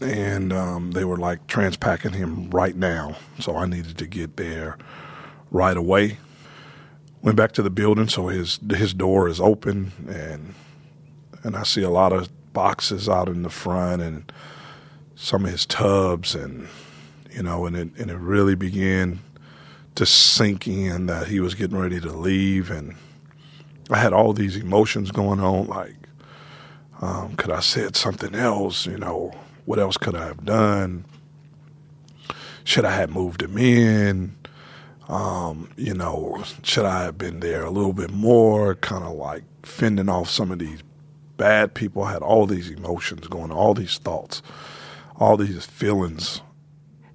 and um, they were like transpacking him right now. So I needed to get there right away. Went back to the building, so his his door is open, and and I see a lot of boxes out in the front, and some of his tubs, and you know, and it and it really began to sink in that he was getting ready to leave, and I had all these emotions going on, like, um, could I said something else? You know, what else could I have done? Should I have moved him in? Um, you know, should I have been there a little bit more? Kind of like fending off some of these bad people. I had all these emotions going, all these thoughts, all these feelings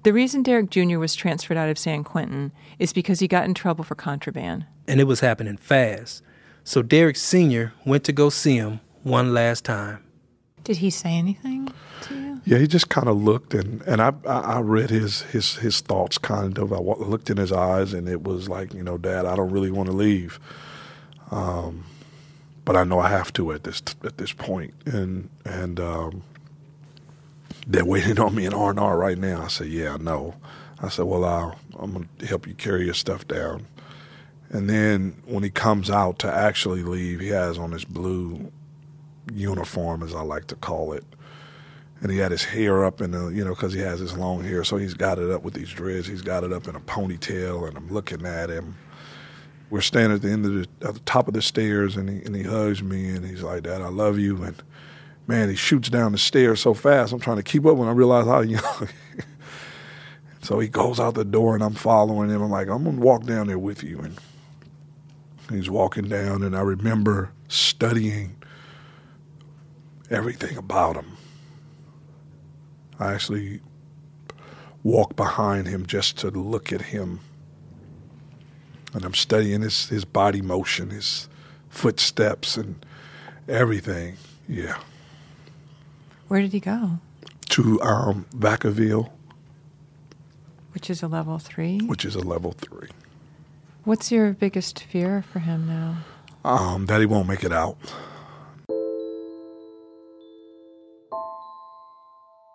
the reason Derek Jr. was transferred out of San Quentin is because he got in trouble for contraband. And it was happening fast. So Derek Sr. went to go see him one last time. Did he say anything to you? Yeah, he just kind of looked, and, and I, I read his, his, his thoughts kind of. I looked in his eyes, and it was like, you know, Dad, I don't really want to leave. Um, but I know I have to at this at this point, and and um, they're waiting on me in R and R right now. I said, yeah, I know. I said, well, I'll, I'm to help you carry your stuff down. And then when he comes out to actually leave, he has on his blue uniform, as I like to call it. And he had his hair up in a, you know, because he has his long hair. So he's got it up with these dreads. He's got it up in a ponytail, and I'm looking at him. We're standing at the end of the, at the top of the stairs, and he, and he hugs me, and he's like, Dad, I love you. And man, he shoots down the stairs so fast. I'm trying to keep up when I realize how young. so he goes out the door, and I'm following him. I'm like, I'm gonna walk down there with you, and he's walking down, and I remember studying everything about him. I actually walked behind him just to look at him. And I'm studying his, his body motion, his footsteps, and everything. Yeah. Where did he go? To um, Vacaville. Which is a level three? Which is a level three. What's your biggest fear for him now? Um, that he won't make it out.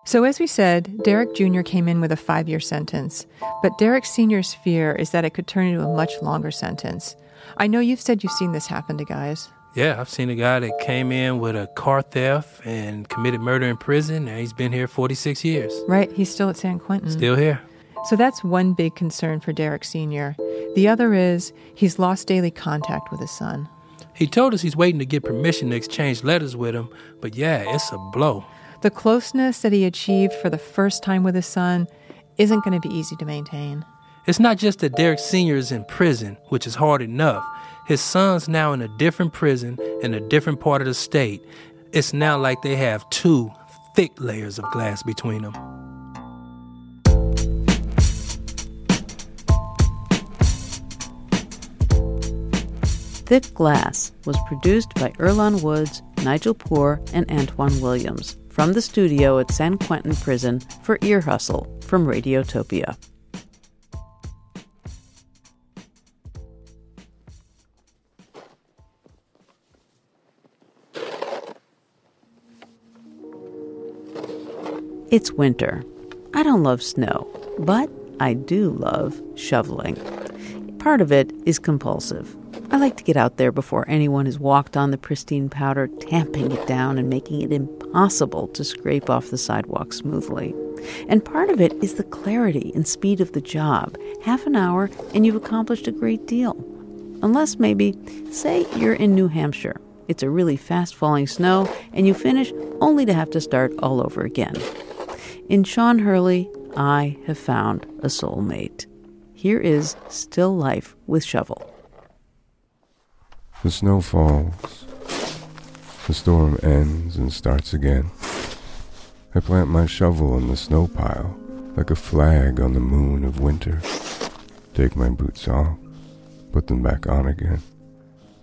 So, as we said, Derek Jr. came in with a five year sentence, but Derek Sr.'s fear is that it could turn into a much longer sentence. I know you've said you've seen this happen to guys. Yeah, I've seen a guy that came in with a car theft and committed murder in prison, and he's been here 46 years. Right, he's still at San Quentin. Still here. So that's one big concern for Derek Sr. The other is he's lost daily contact with his son. He told us he's waiting to get permission to exchange letters with him, but yeah, it's a blow. The closeness that he achieved for the first time with his son isn't going to be easy to maintain. It's not just that Derek Sr. is in prison, which is hard enough. His son's now in a different prison in a different part of the state. It's now like they have two thick layers of glass between them. Thick Glass was produced by Earlonne Woods, Nigel Poor, and Antwan Williams from the studio at San Quentin Prison for Ear Hustle from Radiotopia. It's winter. I don't love snow, but I do love shoveling. Part of it is compulsive. I like to get out there before anyone has walked on the pristine powder, tamping it down and making it impossible to scrape off the sidewalk smoothly. And part of it is the clarity and speed of the job. Half an hour, and you've accomplished a great deal. Unless maybe, say you're in New Hampshire. It's a really fast falling snow, and you finish only to have to start all over again. In Sean Hurley, I have found a soulmate. Here is Still Life with Shovel. The snow falls. The storm ends and starts again. I plant my shovel in the snow pile like a flag on the moon of winter. Take my boots off, put them back on again.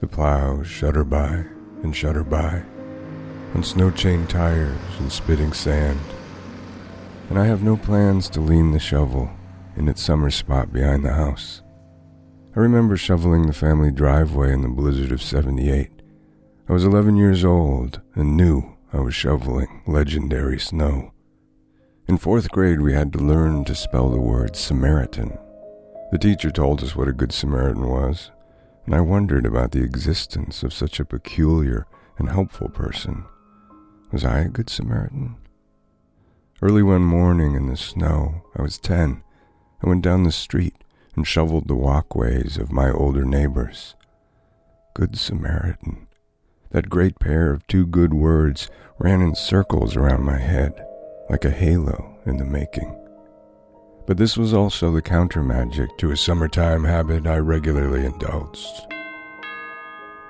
The plows shudder by and shudder by on snow chain tires and spitting sand. And I have no plans to lean the shovel in its summer spot behind the house. I remember shoveling the family driveway in the blizzard of 78. I was 11 years old and knew I was shoveling legendary snow. In fourth grade, we had to learn to spell the word Samaritan. The teacher told us what a good Samaritan was, and I wondered about the existence of such a peculiar and helpful person. Was I a good Samaritan? Early one morning in the snow, I was 10. I went down the street and shoveled the walkways of my older neighbors. Good Samaritan. That great pair of two good words ran in circles around my head, like a halo in the making. But this was also the counter magic to a summertime habit I regularly indulged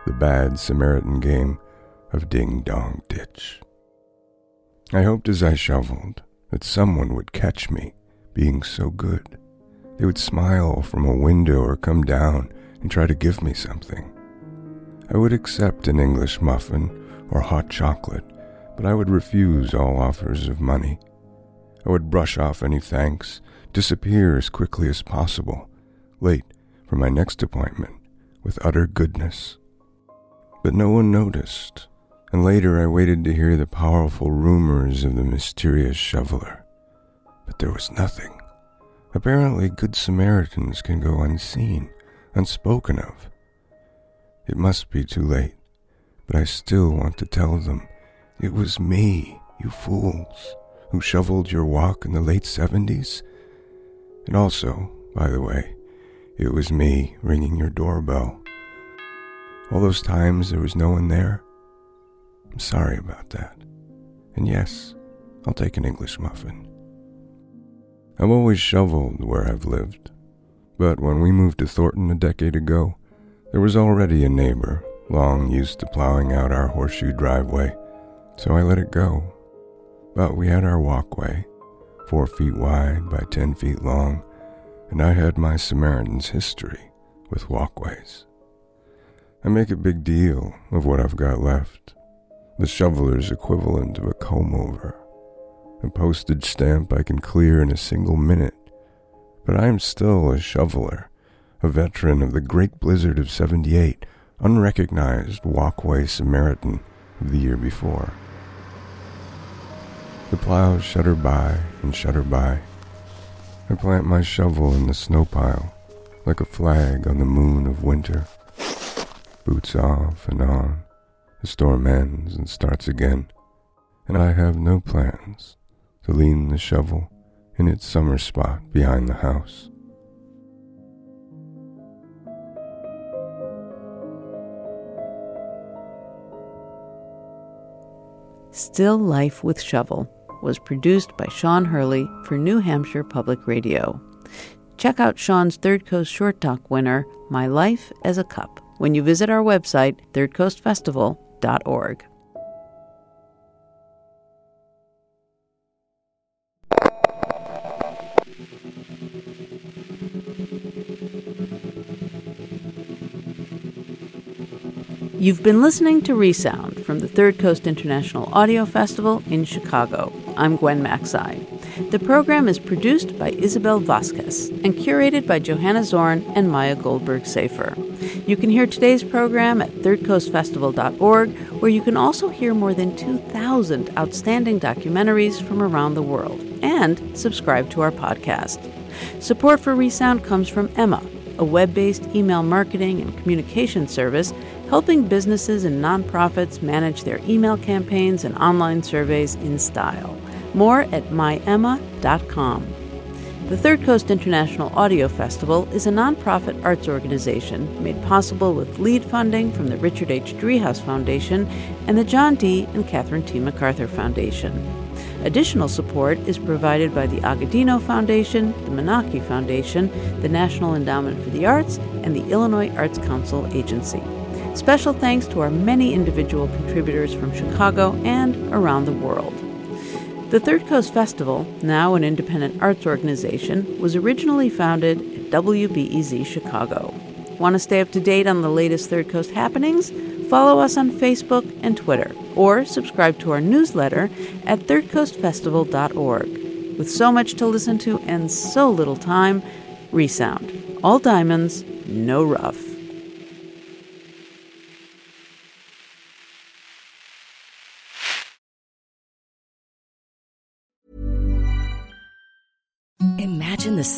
the bad Samaritan game of ding dong ditch. I hoped as I shoveled that someone would catch me being so good. They would smile from a window or come down and try to give me something. I would accept an English muffin or hot chocolate, but I would refuse all offers of money. I would brush off any thanks, disappear as quickly as possible, late for my next appointment with utter goodness. But no one noticed, and later I waited to hear the powerful rumors of the mysterious shoveler. But there was nothing. Apparently, good Samaritans can go unseen, unspoken of. It must be too late, but I still want to tell them it was me, you fools, who shoveled your walk in the late 70s. And also, by the way, it was me ringing your doorbell all those times there was no one there? I'm sorry about that. And yes, I'll take an English muffin. I've always shoveled where I've lived, but when we moved to Thornton a decade ago, there was already a neighbor long used to plowing out our horseshoe driveway, so I let it go. But we had our walkway, four feet wide by ten feet long, and I had my Samaritan's history with walkways. I make a big deal of what I've got left. The shoveler's equivalent of a comb over, a postage stamp I can clear in a single minute. But I am still a shoveler, a veteran of the great blizzard of 78, unrecognized walkway Samaritan of the year before. The plows shudder by and shudder by. I plant my shovel in the snow pile, like a flag on the moon of winter. Boots off and on. The storm ends and starts again, and I have no plans to lean the shovel in its summer spot behind the house. Still Life with Shovel was produced by Sean Hurley for New Hampshire Public Radio. Check out Sean's Third Coast Short Talk winner, My Life as a Cup when you visit our website, You've been listening to Resound from the Third Coast International Audio Festival in Chicago. I'm Gwen Macsai. The program is produced by Isabel Vasquez and curated by Johanna Zorn and Maya Goldberg Safer. You can hear today's program at thirdcoastfestival.org, where you can also hear more than 2,000 outstanding documentaries from around the world and subscribe to our podcast. Support for Resound comes from Emma, a web based email marketing and communication service helping businesses and nonprofits manage their email campaigns and online surveys in style. More at myemma.com. The Third Coast International Audio Festival is a nonprofit arts organization made possible with lead funding from the Richard H. Driehaus Foundation and the John D. and Catherine T. MacArthur Foundation. Additional support is provided by the Agudino Foundation, the Menaki Foundation, the National Endowment for the Arts, and the Illinois Arts Council Agency. Special thanks to our many individual contributors from Chicago and around the world. The Third Coast Festival, now an independent arts organization, was originally founded at WBEZ Chicago. Want to stay up to date on the latest Third Coast happenings? Follow us on Facebook and Twitter, or subscribe to our newsletter at thirdcoastfestival.org. With so much to listen to and so little time, Resound. All diamonds, no rough. Davis